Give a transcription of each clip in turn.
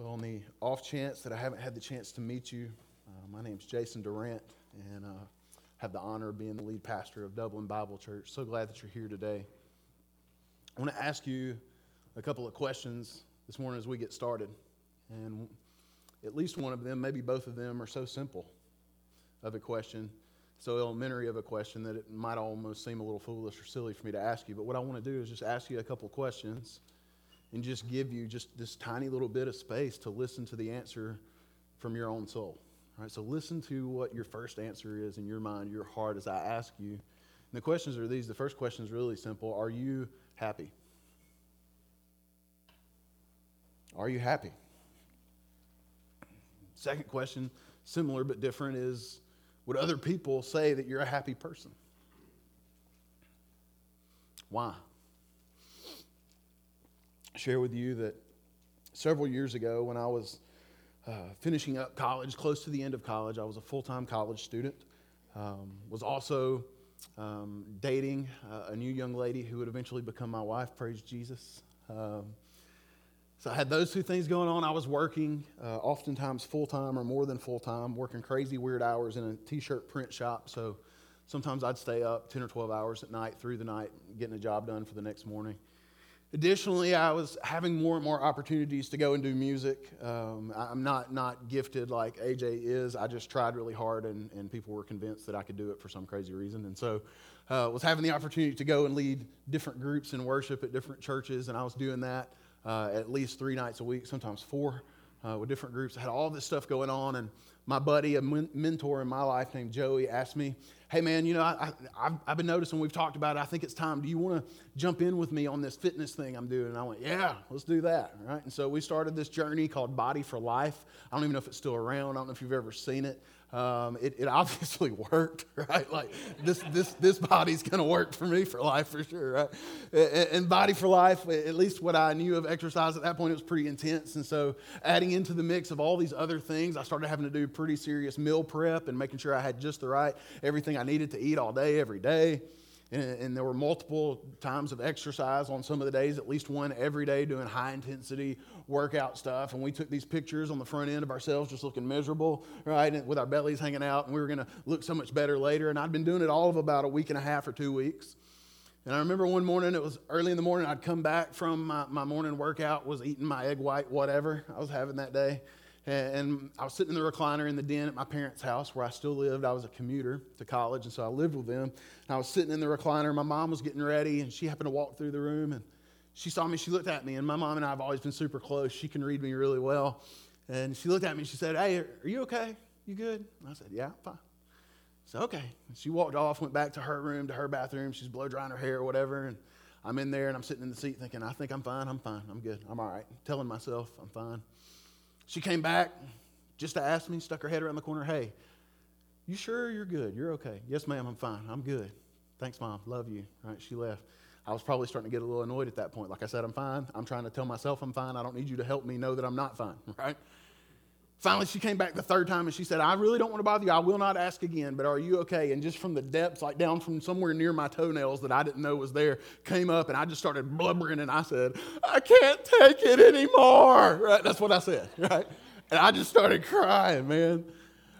Well, on the off chance that I haven't had the chance to meet you, uh, my name's Jason Durant, and uh, have the honor of being the lead pastor of Dublin Bible Church. So glad that you're here today. I want to ask you a couple of questions this morning as we get started. And at least one of them, maybe both of them, are so simple of a question, so elementary of a question that it might almost seem a little foolish or silly for me to ask you. But what I want to do is just ask you a couple questions and just give you just this tiny little bit of space to listen to the answer from your own soul. All right, so listen to what your first answer is in your mind, your heart, as I ask you. And the questions are these. The first question is really simple Are you happy? Are you happy? Second question, similar but different, is Would other people say that you're a happy person? Why? Share with you that several years ago, when I was uh, finishing up college, close to the end of college, I was a full time college student. Um, was also um, dating uh, a new young lady who would eventually become my wife. Praise Jesus. Um, so I had those two things going on. I was working, uh, oftentimes full time or more than full time, working crazy weird hours in a t shirt print shop. So sometimes I'd stay up 10 or 12 hours at night through the night, getting a job done for the next morning. Additionally, I was having more and more opportunities to go and do music. Um, I'm not, not gifted like AJ is. I just tried really hard, and, and people were convinced that I could do it for some crazy reason. And so uh, was having the opportunity to go and lead different groups in worship at different churches, and I was doing that uh, at least three nights a week, sometimes four, uh, with different groups. I had all this stuff going on, and my buddy, a men- mentor in my life named Joey, asked me, hey man, you know, I, I, have been noticing we've talked about it. I think it's time. Do you want to jump in with me on this fitness thing I'm doing? And I went, yeah, let's do that. Right. And so we started this journey called Body for Life. I don't even know if it's still around. I don't know if you've ever seen it. Um, it, it, obviously worked, right? Like this, this, this body's going to work for me for life for sure, right? And body for life, at least what I knew of exercise at that point, it was pretty intense. And so, adding into the mix of all these other things, I started having to do pretty serious meal prep and making sure I had just the right everything I needed to eat all day, every day. And, and, there were multiple times of exercise on some of the days, at least one every day, doing high intensity workout stuff. And we took these pictures on the front end of ourselves just looking miserable, right? And with our bellies hanging out, and we were going to look so much better later. And I'd been doing it all of about a week and a half or two weeks. And I remember one morning, it was early in the morning, I'd come back from my, my morning workout, was eating my egg white, whatever I was having that day. And I was sitting in the recliner in the den at my parents' house where I still lived. I was a commuter to college, and so I lived with them. And I was sitting in the recliner. My mom was getting ready, and she happened to walk through the room. And she saw me. She looked at me. And my mom and I have always been super close. She can read me really well. And she looked at me and she said, Hey, are you okay? You good? And I said, Yeah, fine. Said, Okay. And she walked off, went back to her room, to her bathroom. She's blow drying her hair or whatever. And I'm in there and I'm sitting in the seat thinking, I think I'm fine. I'm fine. I'm good. I'm all right. Telling myself I'm fine. She came back just to ask me, stuck her head around the corner, hey, you sure you're good? You're okay? Yes, ma'am, I'm fine. I'm good. Thanks, mom. Love you. Right? she left. I was probably starting to get a little annoyed at that point. Like I said, I'm fine. I'm trying to tell myself I'm fine. I don't need you to help me know that I'm not fine, right? Finally, she came back the third time and she said, I really don't want to bother you. I will not ask again, but are you okay? And just from the depths, like down from somewhere near my toenails that I didn't know was there, came up and I just started blubbering and I said, I can't take it anymore. Right? That's what I said, right? And I just started crying, man.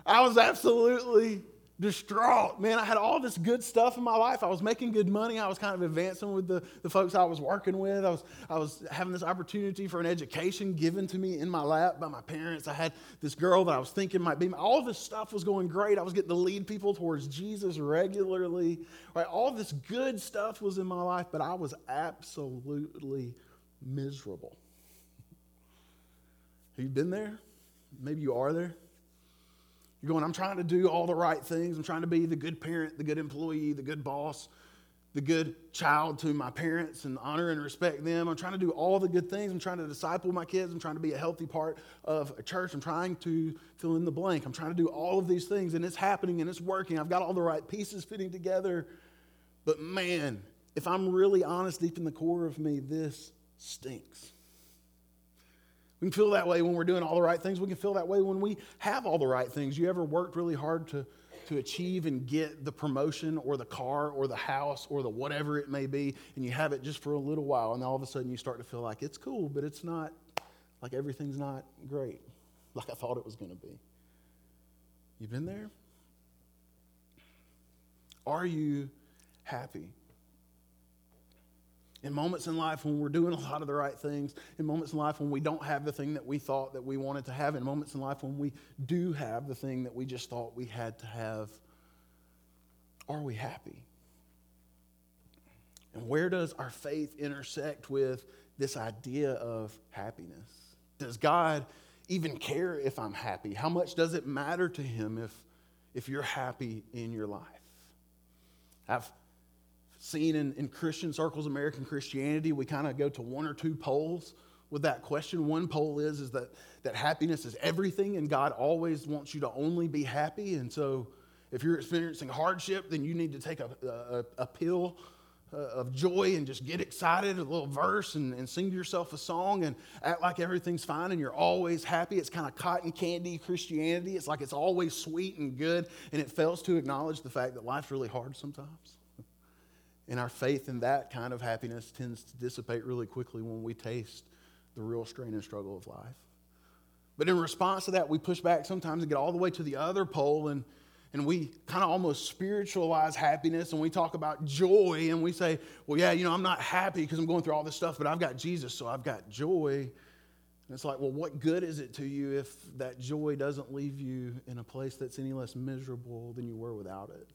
I was absolutely distraught. Man, I had all this good stuff in my life. I was making good money. I was kind of advancing with the, the folks I was working with. I was, I was having this opportunity for an education given to me in my lap by my parents. I had this girl that I was thinking might be my, all this stuff was going great. I was getting to lead people towards Jesus regularly. Right? All this good stuff was in my life, but I was absolutely miserable. Have you been there? Maybe you are there. You're going, I'm trying to do all the right things. I'm trying to be the good parent, the good employee, the good boss, the good child to my parents and honor and respect them. I'm trying to do all the good things. I'm trying to disciple my kids. I'm trying to be a healthy part of a church. I'm trying to fill in the blank. I'm trying to do all of these things, and it's happening and it's working. I've got all the right pieces fitting together. But man, if I'm really honest deep in the core of me, this stinks. We can feel that way when we're doing all the right things. We can feel that way when we have all the right things. You ever worked really hard to, to achieve and get the promotion or the car or the house or the whatever it may be, and you have it just for a little while, and all of a sudden you start to feel like it's cool, but it's not like everything's not great, like I thought it was going to be. You've been there? Are you happy? In moments in life when we're doing a lot of the right things, in moments in life when we don't have the thing that we thought that we wanted to have, in moments in life when we do have the thing that we just thought we had to have, are we happy? And where does our faith intersect with this idea of happiness? Does God even care if I'm happy? How much does it matter to Him if, if you're happy in your life? I've seen in, in Christian circles, American Christianity, we kind of go to one or two poles with that question. One pole is, is that, that happiness is everything, and God always wants you to only be happy. And so if you're experiencing hardship, then you need to take a, a, a pill uh, of joy and just get excited, a little verse, and, and sing yourself a song and act like everything's fine and you're always happy. It's kind of cotton candy Christianity. It's like it's always sweet and good, and it fails to acknowledge the fact that life's really hard sometimes. And our faith in that kind of happiness tends to dissipate really quickly when we taste the real strain and struggle of life. But in response to that, we push back sometimes and get all the way to the other pole and and we kind of almost spiritualize happiness and we talk about joy and we say, well, yeah, you know, I'm not happy because I'm going through all this stuff, but I've got Jesus, so I've got joy. And it's like, well, what good is it to you if that joy doesn't leave you in a place that's any less miserable than you were without it?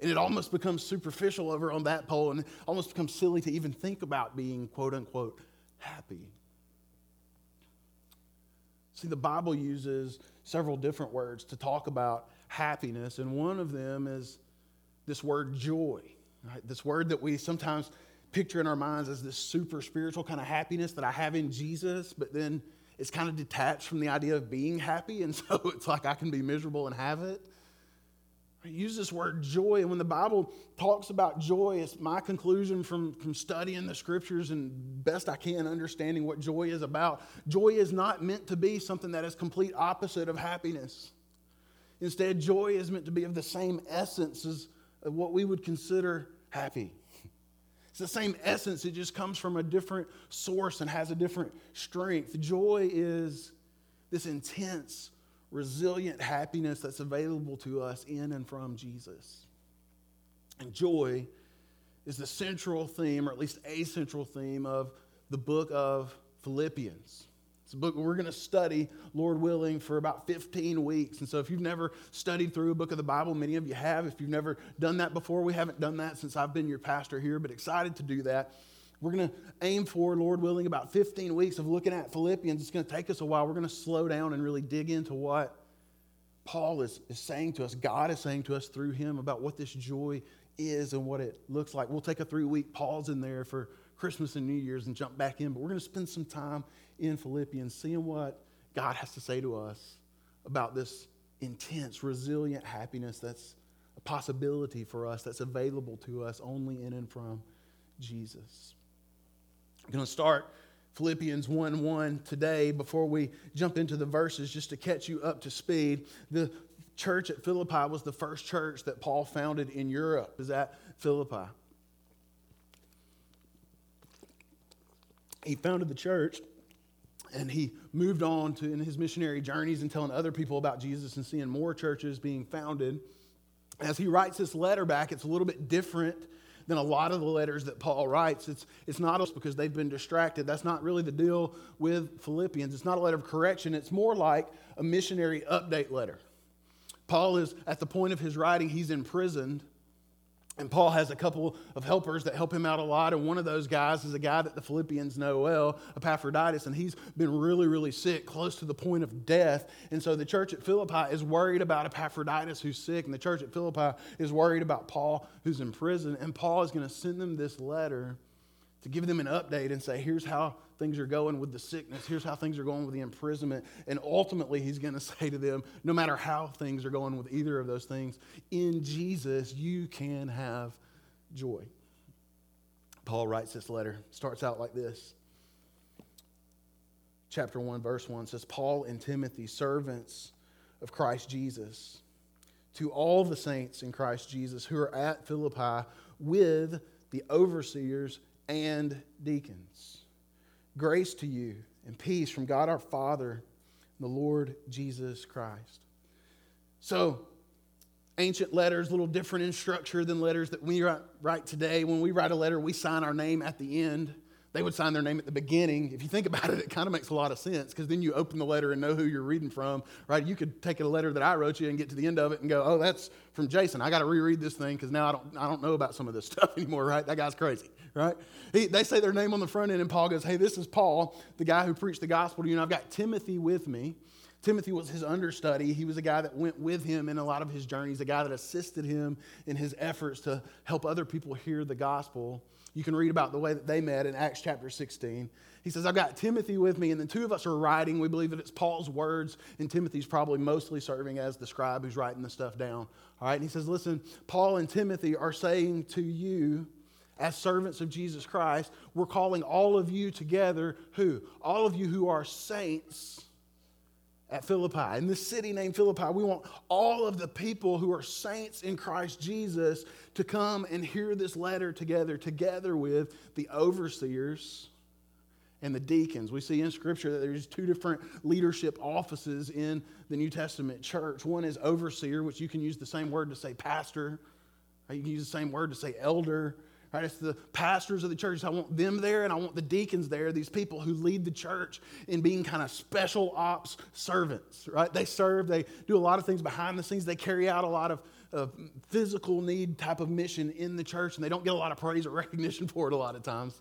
And it almost becomes superficial over on that pole and almost becomes silly to even think about being quote unquote happy. See, the Bible uses several different words to talk about happiness, and one of them is this word joy. Right? This word that we sometimes picture in our minds as this super spiritual kind of happiness that I have in Jesus, but then it's kind of detached from the idea of being happy, and so it's like I can be miserable and have it. Use this word joy, and when the Bible talks about joy, it's my conclusion from, from studying the scriptures and best I can understanding what joy is about. Joy is not meant to be something that is complete opposite of happiness. Instead, joy is meant to be of the same essence as what we would consider happy. It's the same essence, it just comes from a different source and has a different strength. Joy is this intense, resilient happiness that's available to us in and from Jesus. And joy is the central theme, or at least a central theme, of the book of Philippians. It's a book we're going to study, Lord willing, for about 15 weeks. And so, if you've never studied through a book of the Bible, many of you have. If you've never done that before, we haven't done that since I've been your pastor here, but excited to do that. We're going to aim for, Lord willing, about 15 weeks of looking at Philippians. It's going to take us a while. We're going to slow down and really dig into what Paul is, is saying to us, God is saying to us through him about what this joy is and what it looks like. We'll take a three week pause in there for Christmas and New Year's and jump back in, but we're going to spend some time in Philippians, seeing what God has to say to us about this intense, resilient happiness that's a possibility for us, that's available to us only in and from Jesus. I'm going to start Philippians 1 1 today before we jump into the verses just to catch you up to speed. The church at Philippi was the first church that Paul founded in Europe, is at Philippi. He founded the church and he moved on to in his missionary journeys and telling other people about Jesus and seeing more churches being founded. As he writes this letter back, it's a little bit different than a lot of the letters that Paul writes. It's, it's not because they've been distracted. That's not really the deal with Philippians. It's not a letter of correction, it's more like a missionary update letter. Paul is at the point of his writing, he's imprisoned and Paul has a couple of helpers that help him out a lot. And one of those guys is a guy that the Philippians know well, Epaphroditus, and he's been really, really sick, close to the point of death. And so the church at Philippi is worried about Epaphroditus who's sick, and the church at Philippi is worried about Paul who's in prison. And Paul is going to send them this letter to give them an update and say, here's how things are going with the sickness. Here's how things are going with the imprisonment. And ultimately, he's going to say to them, no matter how things are going with either of those things, in Jesus, you can have joy. Paul writes this letter, starts out like this. Chapter 1, verse 1 says, Paul and Timothy, servants of Christ Jesus, to all the saints in Christ Jesus who are at Philippi with the overseers and deacons. Grace to you and peace from God our Father the Lord Jesus Christ. So, ancient letters, a little different in structure than letters that we write today. When we write a letter, we sign our name at the end they would sign their name at the beginning. If you think about it, it kind of makes a lot of sense because then you open the letter and know who you're reading from, right? You could take a letter that I wrote you and get to the end of it and go, oh, that's from Jason. I got to reread this thing because now I don't, I don't know about some of this stuff anymore, right? That guy's crazy, right? He, they say their name on the front end, and Paul goes, hey, this is Paul, the guy who preached the gospel to you, and I've got Timothy with me. Timothy was his understudy. He was a guy that went with him in a lot of his journeys, a guy that assisted him in his efforts to help other people hear the gospel. You can read about the way that they met in Acts chapter 16. He says, I've got Timothy with me, and the two of us are writing. We believe that it's Paul's words, and Timothy's probably mostly serving as the scribe who's writing the stuff down. All right, and he says, Listen, Paul and Timothy are saying to you, as servants of Jesus Christ, we're calling all of you together, who? All of you who are saints at Philippi. In this city named Philippi, we want all of the people who are saints in Christ Jesus to come and hear this letter together, together with the overseers and the deacons. We see in Scripture that there's two different leadership offices in the New Testament church. One is overseer, which you can use the same word to say pastor. You can use the same word to say elder. Right? It's the pastors of the church. I want them there and I want the deacons there, these people who lead the church in being kind of special ops servants. Right? They serve, they do a lot of things behind the scenes, they carry out a lot of, of physical need type of mission in the church, and they don't get a lot of praise or recognition for it a lot of times.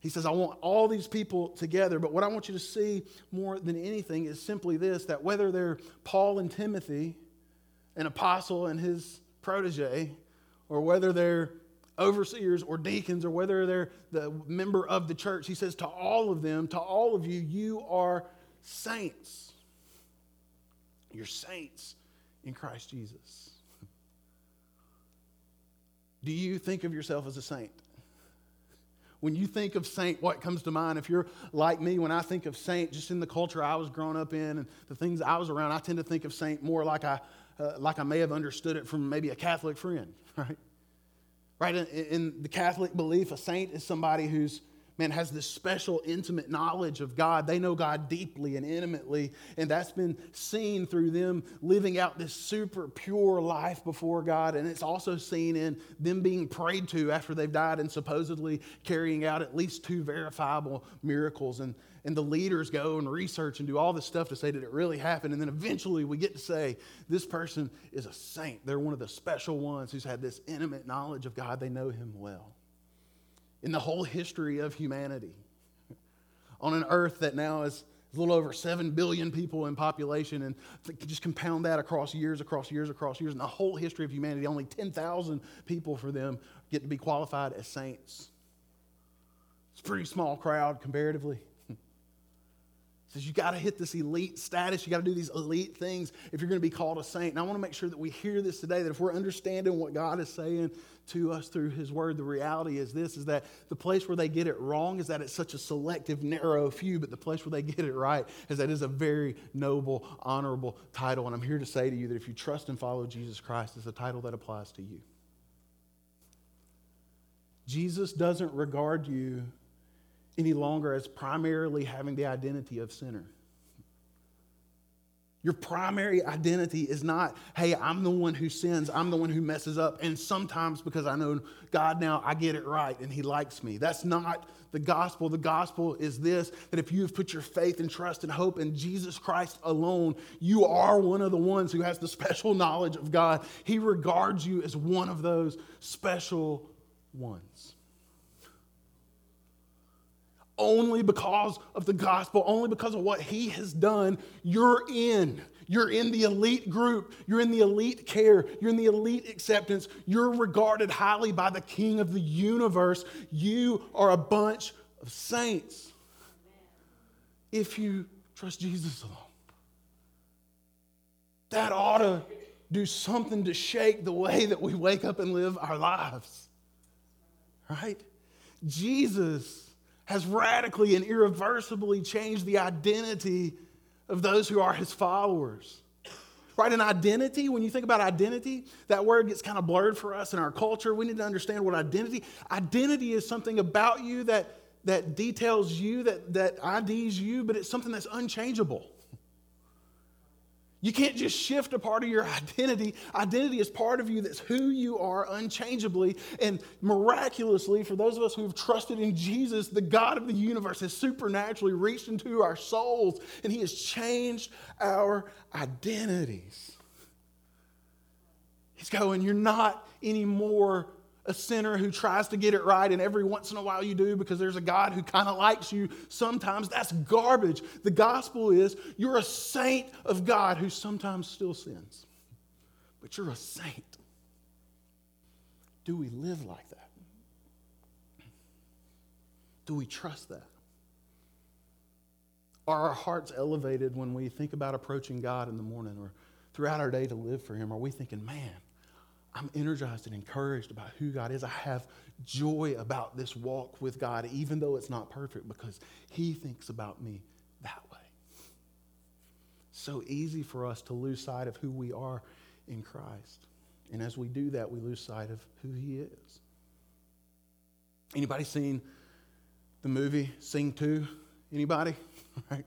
He says, I want all these people together, but what I want you to see more than anything is simply this that whether they're Paul and Timothy, an apostle and his protege, or whether they're overseers or deacons or whether they're the member of the church. He says to all of them, to all of you, you are saints. You're saints in Christ Jesus. Do you think of yourself as a saint? When you think of saint, what comes to mind? If you're like me, when I think of saint, just in the culture I was growing up in and the things I was around, I tend to think of saint more like I, uh, like I may have understood it from maybe a Catholic friend, right? Right? In, in, the Catholic belief, a saint is somebody who's, man, has this special, intimate knowledge of God. They know God deeply and intimately, and that's been seen through them living out this super pure life before God. And it's also seen in them being prayed to after they've died and supposedly carrying out at least two verifiable miracles. And and the leaders go and research and do all this stuff to say, did it really happen? And then eventually we get to say, this person is a saint. They're one of the special ones who's had this intimate knowledge of God. They know him well. In the whole history of humanity, on an earth that now is a little over 7 billion people in population, and just compound that across years, across years, across years, in the whole history of humanity, only 10,000 people for them get to be qualified as saints. It's a pretty small crowd comparatively says you got to hit this elite status. You got to do these elite things if you're going to be called a saint. And I want to make sure that we hear this today that if we're understanding what God is saying to us through his word, the reality is this is that the place where they get it wrong is that it's such a selective, narrow few, but the place where they get it right is that it is a very noble, honorable title. And I'm here to say to you that if you trust and follow Jesus Christ, it's a title that applies to you. Jesus doesn't regard you any longer as primarily having the identity of sinner. Your primary identity is not, hey, I'm the one who sins, I'm the one who messes up, and sometimes because I know God now, I get it right and He likes me. That's not the gospel. The gospel is this that if you have put your faith and trust and hope in Jesus Christ alone, you are one of the ones who has the special knowledge of God. He regards you as one of those special ones only because of the gospel, only because of what he has done, you're in. You're in the elite group. You're in the elite care. You're in the elite acceptance. You're regarded highly by the king of the universe. You are a bunch of saints if you trust Jesus alone. That ought to do something to shake the way that we wake up and live our lives. Right? Jesus has radically and irreversibly changed the identity of those who are his followers. Right? An identity, when you think about identity, that word gets kind of blurred for us in our culture. We need to understand what identity. Identity is something about you that that details you, that, that IDs you, but it's something that's unchangeable. You can't just shift a part of your identity. Identity is part of you that's who you are unchangeably. And miraculously, for those of us who have trusted in Jesus, the God of the universe has supernaturally reached into our souls and He has changed our identities. He's going, You're not anymore a sinner who tries to get it right, and every once in a while you do because there's a God who kind of likes you sometimes. That's garbage. The gospel is you're a saint of God who sometimes still sins, but you're a saint. Do we live like that? Do we trust that? Are our hearts elevated when we think about approaching God in the morning or throughout our day to live for Him? Are we thinking, man, I'm energized and encouraged about who God is. I have joy about this walk with God, even though it's not perfect, because He thinks about me that way. So easy for us to lose sight of who we are in Christ. And as we do that, we lose sight of who He is. Anybody seen the movie Sing 2? Anybody? Right?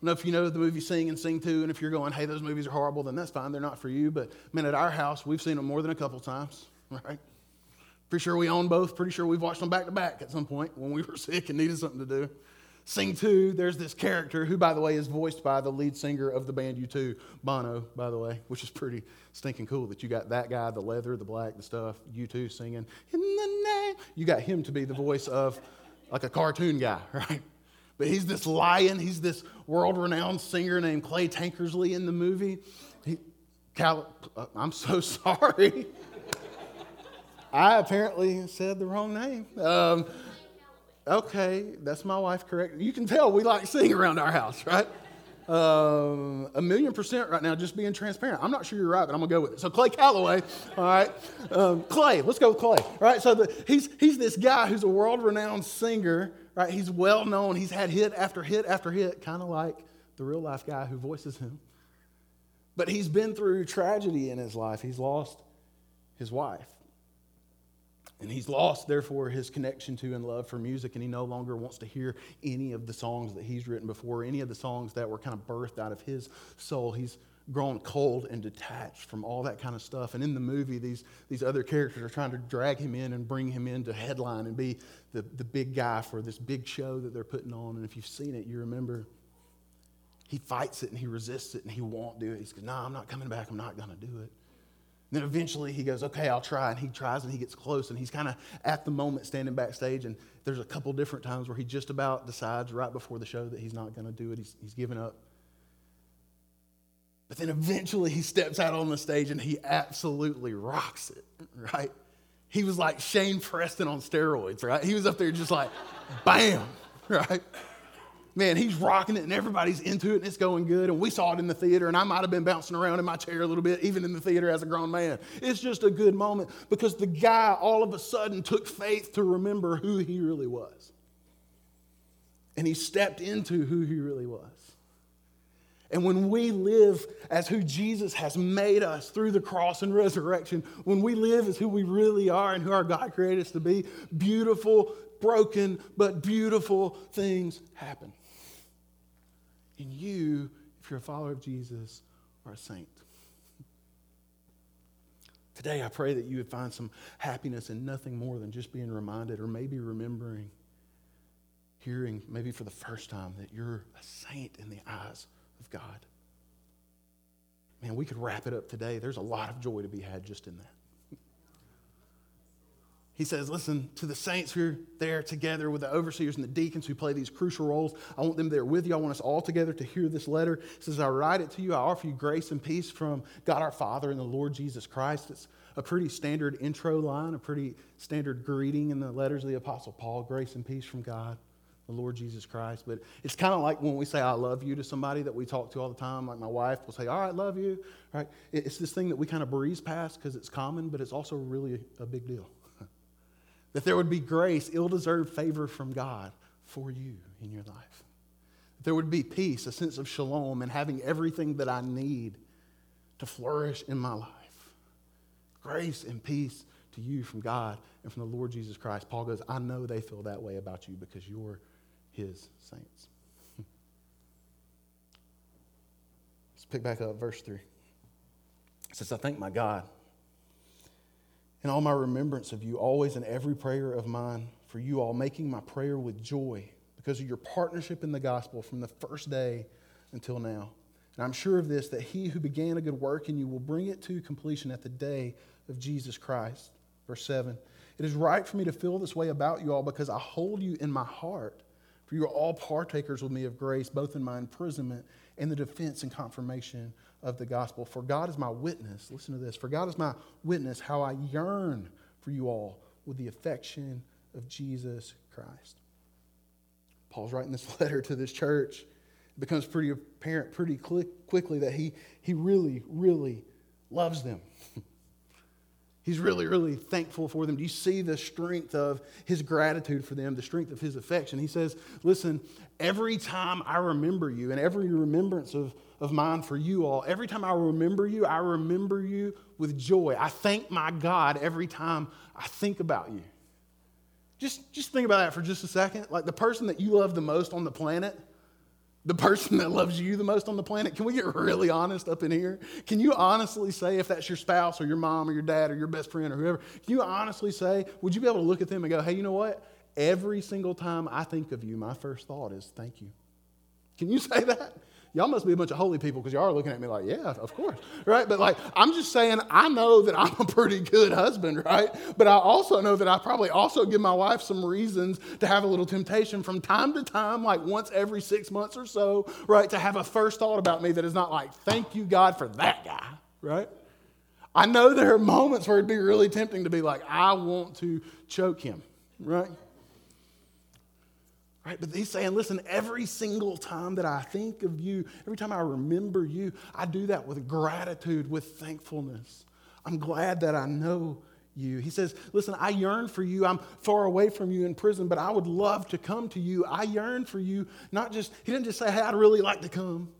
Don't know if you know the movie Sing and Sing 2, and if you're going, hey, those movies are horrible, then that's fine. They're not for you. But, man, at our house, we've seen them more than a couple times, right? Pretty sure we own both. Pretty sure we've watched them back to back at some point when we were sick and needed something to do. Sing 2, there's this character who, by the way, is voiced by the lead singer of the band U2, Bono, by the way, which is pretty stinking cool that you got that guy, the leather, the black, the stuff, U2 singing, in the name. You got him to be the voice of like a cartoon guy, right? But he's this lion. He's this world renowned singer named Clay Tankersley in the movie. He, Cal, uh, I'm so sorry. I apparently said the wrong name. Um, okay, that's my wife, correct? You can tell we like singing around our house, right? Um, a million percent right now, just being transparent. I'm not sure you're right, but I'm gonna go with it. So Clay Calloway, all right, um, Clay. Let's go with Clay. All right, so the, he's he's this guy who's a world-renowned singer, right? He's well known. He's had hit after hit after hit, kind of like the real life guy who voices him. But he's been through tragedy in his life. He's lost his wife. And he's lost, therefore, his connection to and love for music, and he no longer wants to hear any of the songs that he's written before, any of the songs that were kind of birthed out of his soul. He's grown cold and detached from all that kind of stuff. And in the movie, these, these other characters are trying to drag him in and bring him in to headline and be the, the big guy for this big show that they're putting on. And if you've seen it, you remember he fights it and he resists it and he won't do it. He's like, no, I'm not coming back. I'm not going to do it. Then eventually he goes, okay, I'll try. And he tries and he gets close and he's kind of at the moment standing backstage. And there's a couple different times where he just about decides right before the show that he's not going to do it. He's, he's given up. But then eventually he steps out on the stage and he absolutely rocks it, right? He was like Shane Preston on steroids, right? He was up there just like, bam, right? Man, he's rocking it and everybody's into it and it's going good. And we saw it in the theater and I might have been bouncing around in my chair a little bit, even in the theater as a grown man. It's just a good moment because the guy all of a sudden took faith to remember who he really was. And he stepped into who he really was. And when we live as who Jesus has made us through the cross and resurrection, when we live as who we really are and who our God created us to be, beautiful, broken, but beautiful things happen. And you, if you're a follower of Jesus, are a saint. Today, I pray that you would find some happiness in nothing more than just being reminded or maybe remembering, hearing maybe for the first time that you're a saint in the eyes of God. Man, we could wrap it up today. There's a lot of joy to be had just in that. He says, Listen, to the saints who are there together with the overseers and the deacons who play these crucial roles, I want them there with you. I want us all together to hear this letter. He says, I write it to you. I offer you grace and peace from God our Father and the Lord Jesus Christ. It's a pretty standard intro line, a pretty standard greeting in the letters of the Apostle Paul grace and peace from God the Lord Jesus Christ. But it's kind of like when we say I love you to somebody that we talk to all the time. Like my wife will say, All right, love you. Right. It's this thing that we kind of breeze past because it's common, but it's also really a big deal. That there would be grace, ill deserved favor from God for you in your life. That there would be peace, a sense of shalom, and having everything that I need to flourish in my life. Grace and peace to you from God and from the Lord Jesus Christ. Paul goes, I know they feel that way about you because you're his saints. Let's pick back up verse 3. It says, I thank my God in all my remembrance of you, always in every prayer of mine for you all, making my prayer with joy because of your partnership in the gospel from the first day until now. And I'm sure of this, that he who began a good work in you will bring it to completion at the day of Jesus Christ. Verse 7 It is right for me to feel this way about you all because I hold you in my heart. For you are all partakers with me of grace, both in my imprisonment and the defense and confirmation of the gospel. For God is my witness. Listen to this. For God is my witness how I yearn for you all with the affection of Jesus Christ. Paul's writing this letter to this church. It becomes pretty apparent pretty quickly that he, he really, really loves them. He's really, really thankful for them. Do you see the strength of his gratitude for them, the strength of his affection? He says, Listen, every time I remember you and every remembrance of, of mine for you all, every time I remember you, I remember you with joy. I thank my God every time I think about you. Just, just think about that for just a second. Like the person that you love the most on the planet, the person that loves you the most on the planet. Can we get really honest up in here? Can you honestly say, if that's your spouse or your mom or your dad or your best friend or whoever, can you honestly say, would you be able to look at them and go, hey, you know what? Every single time I think of you, my first thought is thank you. Can you say that? Y'all must be a bunch of holy people because y'all are looking at me like, yeah, of course, right? But like, I'm just saying, I know that I'm a pretty good husband, right? But I also know that I probably also give my wife some reasons to have a little temptation from time to time, like once every six months or so, right? To have a first thought about me that is not like, thank you, God, for that guy, right? I know there are moments where it'd be really tempting to be like, I want to choke him, right? Right? But he's saying, listen, every single time that I think of you, every time I remember you, I do that with gratitude, with thankfulness. I'm glad that I know you. He says, Listen, I yearn for you. I'm far away from you in prison, but I would love to come to you. I yearn for you. Not just, he didn't just say, Hey, I'd really like to come.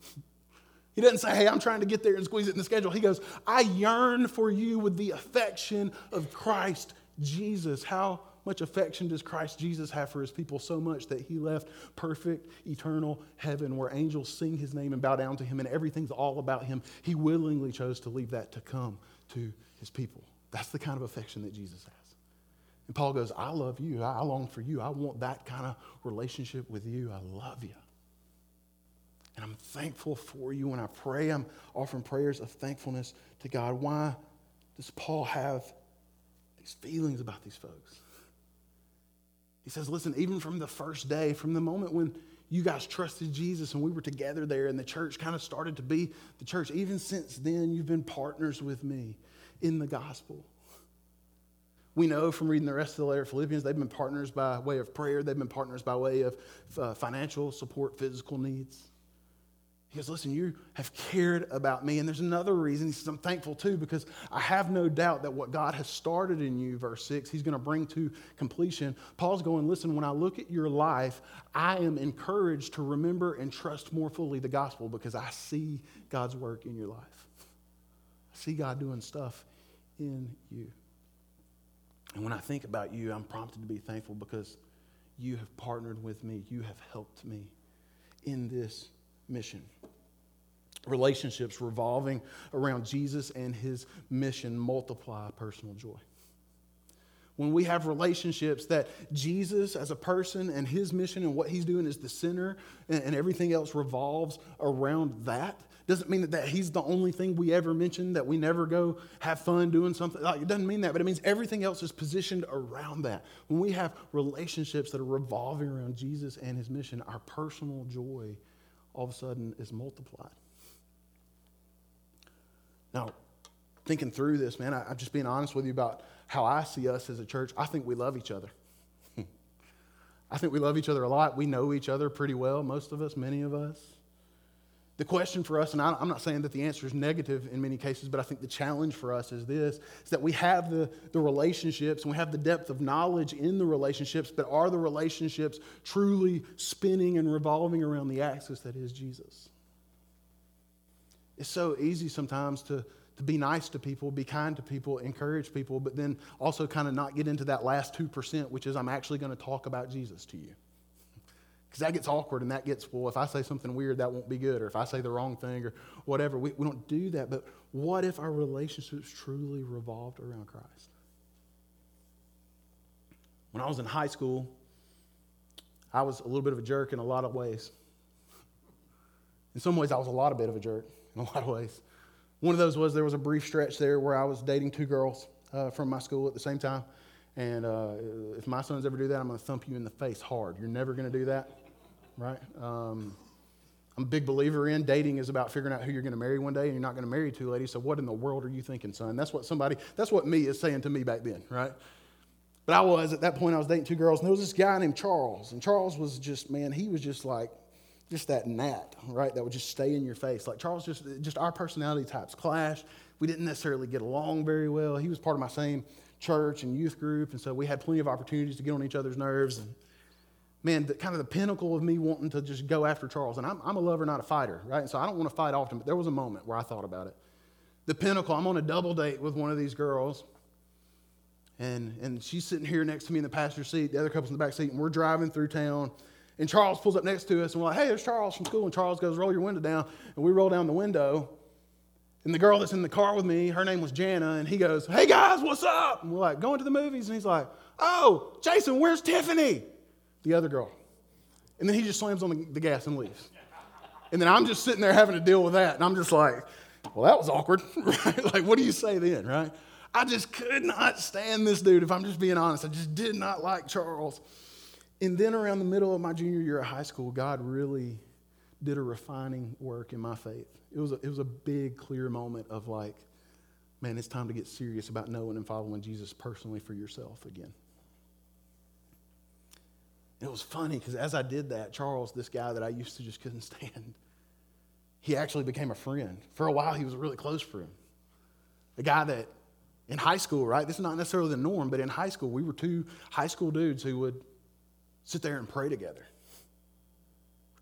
He doesn't say, Hey, I'm trying to get there and squeeze it in the schedule. He goes, I yearn for you with the affection of Christ Jesus. How much affection does Christ Jesus have for his people? So much that he left perfect, eternal heaven where angels sing his name and bow down to him and everything's all about him. He willingly chose to leave that to come to his people. That's the kind of affection that Jesus has. And Paul goes, I love you. I long for you. I want that kind of relationship with you. I love you. And I'm thankful for you. When I pray, I'm offering prayers of thankfulness to God. Why does Paul have these feelings about these folks? He says, listen, even from the first day, from the moment when you guys trusted Jesus and we were together there and the church kind of started to be the church, even since then, you've been partners with me in the gospel. We know from reading the rest of the letter of Philippians, they've been partners by way of prayer, they've been partners by way of uh, financial support, physical needs. He goes, Listen, you have cared about me. And there's another reason. He says, I'm thankful too, because I have no doubt that what God has started in you, verse 6, he's going to bring to completion. Paul's going, Listen, when I look at your life, I am encouraged to remember and trust more fully the gospel because I see God's work in your life. I see God doing stuff in you. And when I think about you, I'm prompted to be thankful because you have partnered with me, you have helped me in this mission. Relationships revolving around Jesus and his mission multiply personal joy. When we have relationships that Jesus as a person and his mission and what he's doing is the center and, and everything else revolves around that, doesn't mean that, that he's the only thing we ever mention, that we never go have fun doing something. Like, it doesn't mean that, but it means everything else is positioned around that. When we have relationships that are revolving around Jesus and his mission, our personal joy all of a sudden is multiplied. Now, thinking through this, man, I, am just being honest with you about how I see us as a church. I think we love each other. I think we love each other a lot. We know each other pretty well, most of us, many of us. The question for us, and I'm not saying that the answer is negative in many cases, but I think the challenge for us is this is that we have the, the relationships and we have the depth of knowledge in the relationships, but are the relationships truly spinning and revolving around the axis that is Jesus? It's so easy sometimes to, to be nice to people, be kind to people, encourage people, but then also kind of not get into that last 2%, which is I'm actually going to talk about Jesus to you. Because that gets awkward and that gets, well, if I say something weird, that won't be good, or if I say the wrong thing, or whatever. We, we don't do that. But what if our relationships truly revolved around Christ? When I was in high school, I was a little bit of a jerk in a lot of ways. In some ways, I was a lot of bit of a jerk in a lot of ways. One of those was there was a brief stretch there where I was dating two girls uh, from my school at the same time. And uh, if my sons ever do that, I'm going to thump you in the face hard. You're never going to do that, right? Um, I'm a big believer in dating is about figuring out who you're going to marry one day, and you're not going to marry two ladies. So what in the world are you thinking, son? That's what somebody, that's what me is saying to me back then, right? But I was at that point. I was dating two girls, and there was this guy named Charles, and Charles was just man, he was just like just that gnat, right? That would just stay in your face. Like Charles, just just our personality types clash. We didn't necessarily get along very well. He was part of my same church and youth group, and so we had plenty of opportunities to get on each other's nerves. And man, the, kind of the pinnacle of me wanting to just go after Charles. And I'm, I'm a lover, not a fighter, right? And so I don't want to fight often, but there was a moment where I thought about it. The pinnacle, I'm on a double date with one of these girls, and, and she's sitting here next to me in the passenger seat, the other couple's in the back seat, and we're driving through town. And Charles pulls up next to us, and we're like, hey, there's Charles from school. And Charles goes, roll your window down. And we roll down the window. And the girl that's in the car with me, her name was Jana, and he goes, hey guys, what's up? And we're like, going to the movies. And he's like, oh, Jason, where's Tiffany? The other girl. And then he just slams on the, the gas and leaves. And then I'm just sitting there having to deal with that. And I'm just like, well, that was awkward, right? Like, what do you say then, right? I just could not stand this dude, if I'm just being honest. I just did not like Charles. And then around the middle of my junior year of high school, God really did a refining work in my faith. It was a, it was a big, clear moment of like, man, it's time to get serious about knowing and following Jesus personally for yourself again. It was funny because as I did that, Charles, this guy that I used to just couldn't stand, he actually became a friend. For a while, he was a really close friend. A guy that in high school, right? This is not necessarily the norm, but in high school, we were two high school dudes who would sit there and pray together.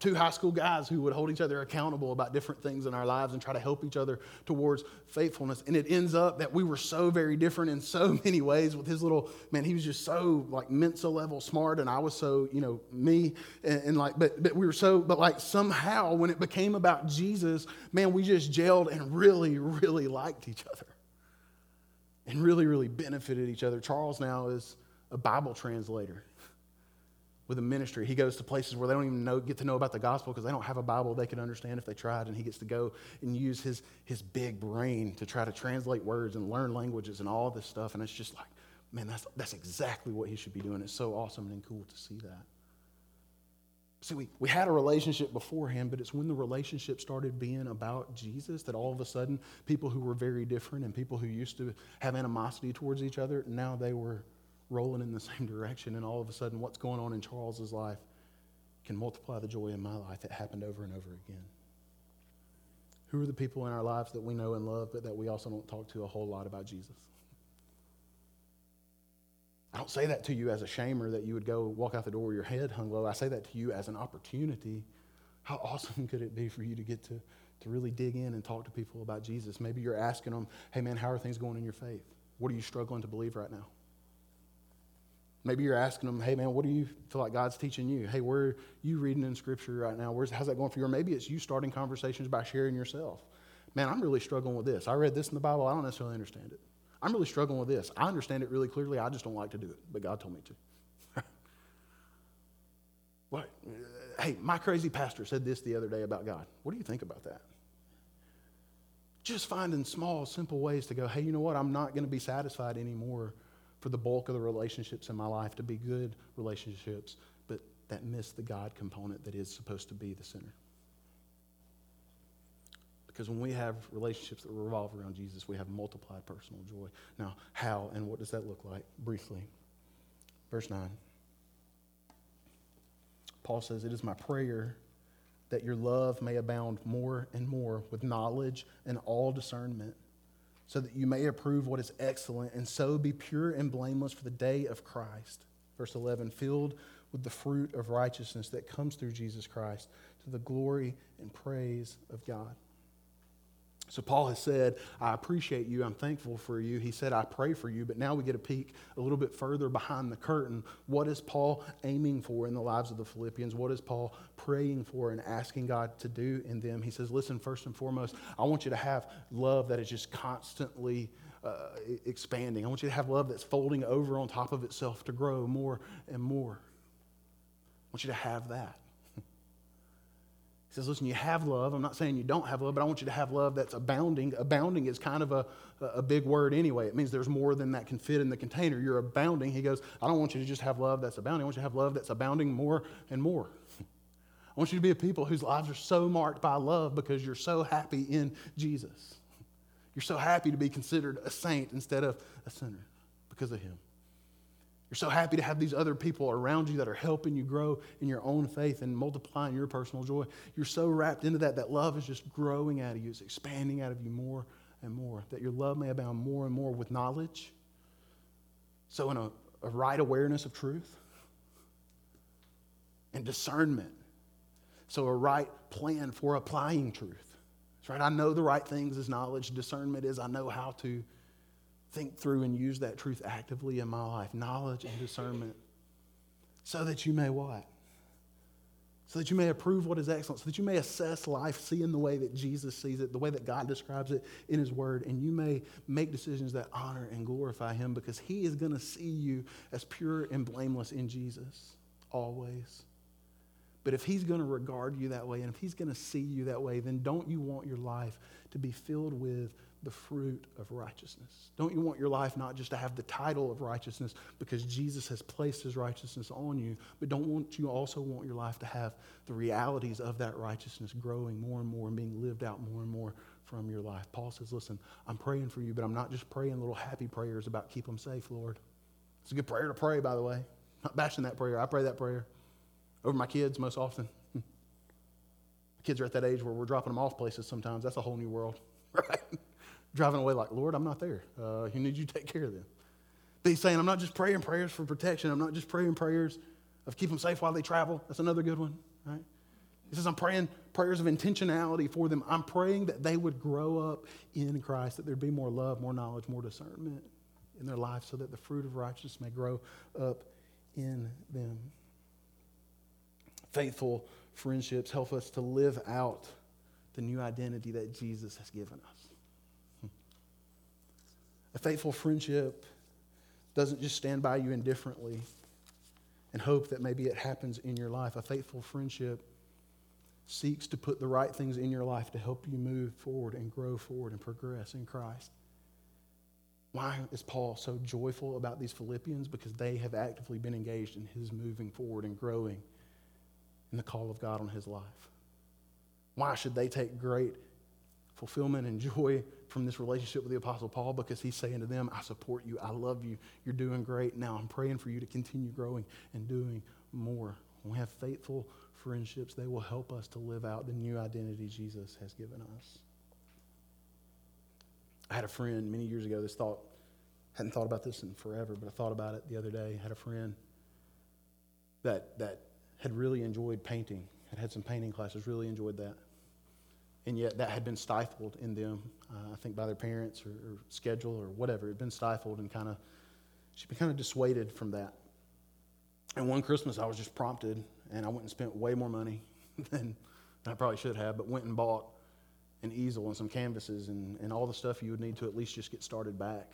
Two high school guys who would hold each other accountable about different things in our lives and try to help each other towards faithfulness. And it ends up that we were so very different in so many ways with his little, man, he was just so like Mensa level smart and I was so, you know, me. And, and like, but, but we were so, but like somehow when it became about Jesus, man, we just gelled and really, really liked each other and really, really benefited each other. Charles now is a Bible translator with a ministry. He goes to places where they don't even know, get to know about the gospel because they don't have a Bible they could understand if they tried. And he gets to go and use his, his big brain to try to translate words and learn languages and all this stuff. And it's just like, man, that's, that's exactly what he should be doing. It's so awesome and cool to see that. See, we, we had a relationship beforehand, but it's when the relationship started being about Jesus that all of a sudden people who were very different and people who used to have animosity towards each other, now they were rolling in the same direction. And all of a sudden, what's going on in Charles's life can multiply the joy in my life. It happened over and over again. Who are the people in our lives that we know and love, but that we also don't talk to a whole lot about Jesus? I don't say that to you as a shamer that you would go walk out the door with your head hung low. I say that to you as an opportunity. How awesome could it be for you to get to, to really dig in and talk to people about Jesus? Maybe you're asking them, hey man, how are things going in your faith? What are you struggling to believe right now? Maybe you're asking them, hey man, what do you feel like God's teaching you? Hey, where are you reading in Scripture right now? Where's, how's that going for you? Or maybe it's you starting conversations by sharing yourself. Man, I'm really struggling with this. I read this in the Bible. I don't necessarily understand it. I'm really struggling with this. I understand it really clearly. I just don't like to do it, but God told me to. what? Hey, my crazy pastor said this the other day about God. What do you think about that? Just finding small, simple ways to go, hey, you know what? I'm not going to be satisfied anymore for the bulk of the relationships in my life to be good relationships, but that miss the God component that is supposed to be the center. Because when we have relationships that revolve around Jesus, we have multiplied personal joy. Now, how and what does that look like? Briefly. Verse 9. Paul says, It is my prayer that your love may abound more and more with knowledge and all discernment so that you may approve what is excellent and so be pure and blameless for the day of Christ. Verse 11, filled with the fruit of righteousness that comes through Jesus Christ to the glory and praise of God. So Paul has said, I appreciate you. I'm thankful for you. He said, I pray for you. But now we get a peek a little bit further behind the curtain. What is Paul aiming for in the lives of the Philippians? What is Paul praying for and asking God to do in them? He says, Listen, first and foremost, I want you to have love that is just constantly uh, expanding. I want you to have love that's folding over on top of itself to grow more and more. I want you to have that says, listen, you have love. I'm not saying you don't have love, but I want you to have love that's abounding. Abounding is kind of a, a big word anyway. It means there's more than that can fit in the container. You're abounding. He goes, I don't want you to just have love that's abounding. I want you to have love that's abounding more and more. I want you to be a people whose lives are so marked by love because you're so happy in Jesus. You're so happy to be considered a saint instead of a sinner because of him. You're so happy to have these other people around you that are helping you grow in your own faith and multiplying your personal joy. You're so wrapped into that that love is just growing out of you. It's expanding out of you more and more. That your love may abound more and more with knowledge. So, in a, a right awareness of truth and discernment. So, a right plan for applying truth. That's right. I know the right things is knowledge. Discernment is I know how to think through and use that truth actively in my life knowledge and discernment so that you may what? So that you may approve what is excellent, so that you may assess life, see in the way that Jesus sees it, the way that God describes it in His Word, and you may make decisions that honor and glorify Him because He is going to see you as pure and blameless in Jesus always. But if He's going to regard you that way, and if He's going to see you that way, then don't you want your life to be filled with the fruit of righteousness? Don't you want your life not just to have the title of righteousness because Jesus has placed his righteousness on you, but don't want you also want your life to have the realities of that righteousness growing more and more and being lived out more and more from your life? Paul says, Listen, I'm praying for you, but I'm not just praying little happy prayers about keep them safe, Lord. It's a good prayer to pray, by the way. I'm not bashing that prayer. I pray that prayer over my kids most often. Kids are at that age where we're dropping them off places sometimes. That's a whole new world, right? Driving away like, Lord, I'm not there. Uh, you need you to take care of them. But he's saying, I'm not just praying prayers for protection. I'm not just praying prayers of keep them safe while they travel. That's another good one, right? He says, I'm praying prayers of intentionality for them. I'm praying that they would grow up in Christ, that there'd be more love, more knowledge, more discernment in their life so that the fruit of righteousness may grow up in them. Faithful friendships help us to live out the new identity that Jesus has given us. A faithful friendship doesn't just stand by you indifferently and hope that maybe it happens in your life. A faithful friendship seeks to put the right things in your life to help you move forward and grow forward and progress in Christ. Why is Paul so joyful about these Philippians? Because they have actively been engaged in his moving forward and growing in the call of God on his life. Why should they take great fulfillment and joy from this relationship with the Apostle Paul because he's saying to them, I support you. I love you. You're doing great. Now I'm praying for you to continue growing and doing more. When we have faithful friendships, they will help us to live out the new identity Jesus has given us. I had a friend many years ago, this thought, hadn't thought about this in forever, but I thought about it the other day. I had a friend that, that had really enjoyed painting, had had some painting classes, really enjoyed that and yet that had been stifled in them, uh, I think by their parents or, or, schedule or whatever. Had been stifled and kind of, she'd been kind of dissuaded from that. And one Christmas, I was just prompted, and I went and spent way more money than I probably should have, but went and bought an easel and some canvases and, and all the stuff you would need to at least just get started back.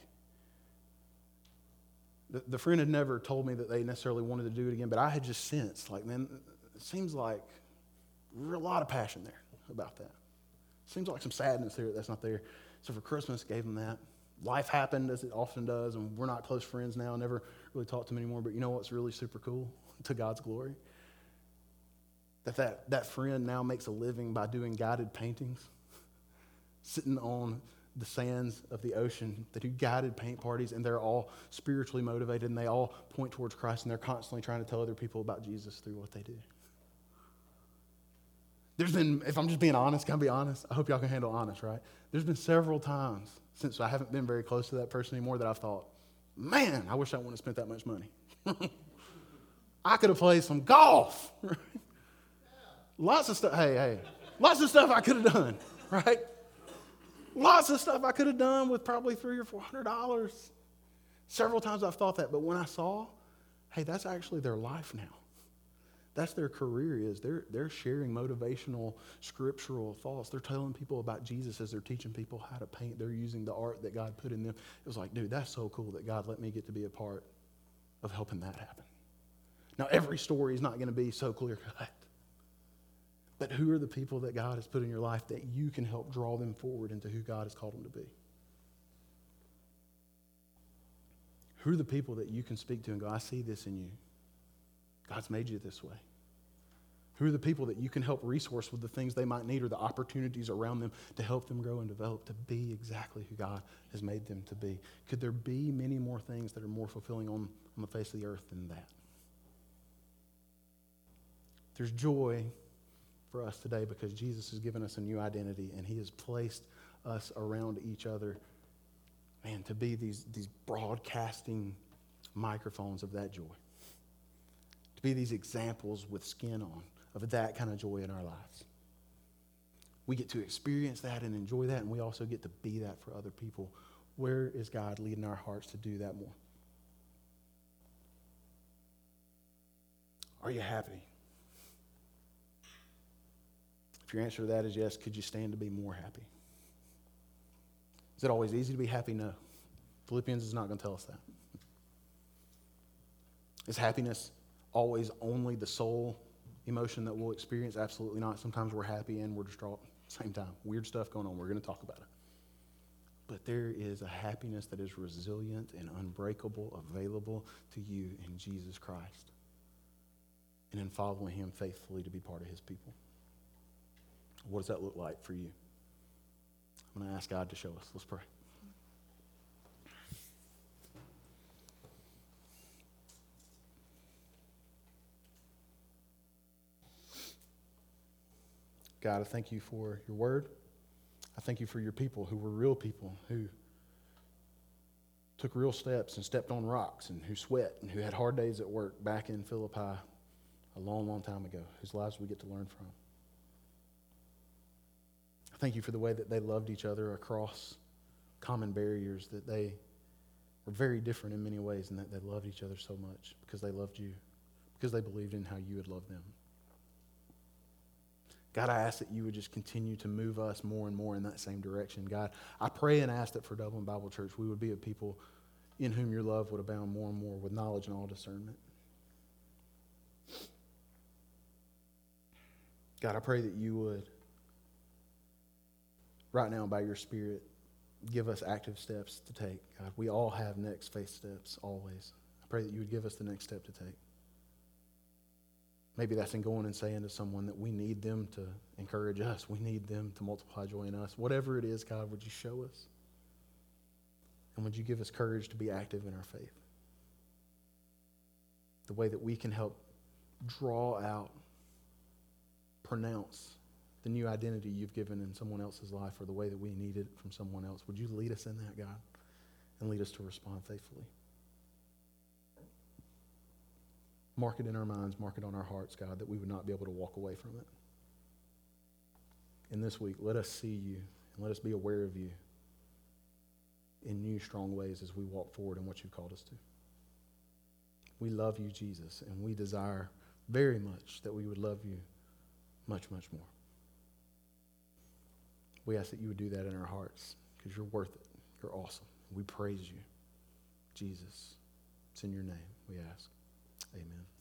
The, the friend had never told me that they necessarily wanted to do it again, but I had just sensed, like, man, it seems like a lot of passion there about that. Seems like some sadness there that's not there. So for Christmas, gave him that. Life happened as it often does, and we're not close friends now. Never really talked to him anymore. But you know what's really super cool to God's glory? That, that that friend now makes a living by doing guided paintings, sitting on the sands of the ocean that do guided paint parties, and they're all spiritually motivated, and they all point towards Christ, and they're constantly trying to tell other people about Jesus through what they do. There's been, if I'm just being honest, can I be honest? I hope y'all can handle honest, right? There's been several times since I haven't been very close to that person anymore that I've thought, man, I wish I wouldn't have spent that much money. I could have played some golf. lots of stuff. Hey, hey, lots of stuff I could have done, right? Lots of stuff I could have done with probably three or four hundred dollars. Several times I've thought that, but when I saw, hey, that's actually their life now. That's their career is. They're, they're sharing motivational, scriptural thoughts. They're telling people about Jesus as they're teaching people how to paint. They're using the art that God put in them. It was like, dude, that's so cool that God let me get to be a part of helping that happen. Now, every story is not going to be so clear cut. But who are the people that God has put in your life that you can help draw them forward into who God has called them to be? Who are the people that you can speak to and go, I see this in you? God's made you this way. Who are the people that you can help resource with the things they might need or the opportunities around them to help them grow and develop to be exactly who God has made them to be? Could there be many more things that are more fulfilling on, on the face of the earth than that? There's joy for us today because Jesus has given us a new identity and he has placed us around each other, man, to be these, these broadcasting microphones of that joy to be these examples with skin on of that kind of joy in our lives. We get to experience that and enjoy that, and we also get to be that for other people. Where is God leading our hearts to do that more? Are you happy? If your answer to that is yes, could you stand to be more happy? Is it always easy to be happy? No. Philippians is not going to tell us that. Is happiness always only the sole emotion that we'll experience? Absolutely not. Sometimes we're happy and we're distraught same time. Weird stuff going on. We're going to talk about it. But there is a happiness that is resilient and unbreakable, available to you in Jesus Christ and in following Him faithfully to be part of His people. What does that look like for you? I'm going to ask God to show us. Let's pray. God, I thank you for your word. I thank you for your people who were real people, who took real steps and stepped on rocks and who sweat and who had hard days at work back in Philippi a long, long time ago, whose lives we get to learn from. I thank you for the way that they loved each other across common barriers, that they were very different in many ways, and that they loved each other so much because they loved you, because they believed in how you would love them. God, I ask that you would just continue to move us more and more in that same direction. God, I pray and ask that for Dublin Bible Church, we would be a people in whom your love would abound more and more with knowledge and all discernment. God, I pray that you would, right now, by your Spirit, give us active steps to take. God, we all have next faith steps always. I pray that you would give us the next step to take. Maybe that's in going and saying to someone that we need them to encourage us. We need them to multiply joy in us. Whatever it is, God, would you show us? And would you give us courage to be active in our faith? The way that we can help draw out, pronounce the new identity you've given in someone else's life or the way that we need it from someone else. Would you lead us in that, God? And lead us to respond faithfully. Mark it in our minds, mark it on our hearts, God, that we would not be able to walk away from it. In this week, let us see you and let us be aware of you in new, strong ways as we walk forward in what you've called us to. We love you, Jesus, and we desire very much that we would love you much, much more. We ask that you would do that in our hearts because you're worth it. You're awesome. We praise you. Jesus, it's in your name we ask. Amen.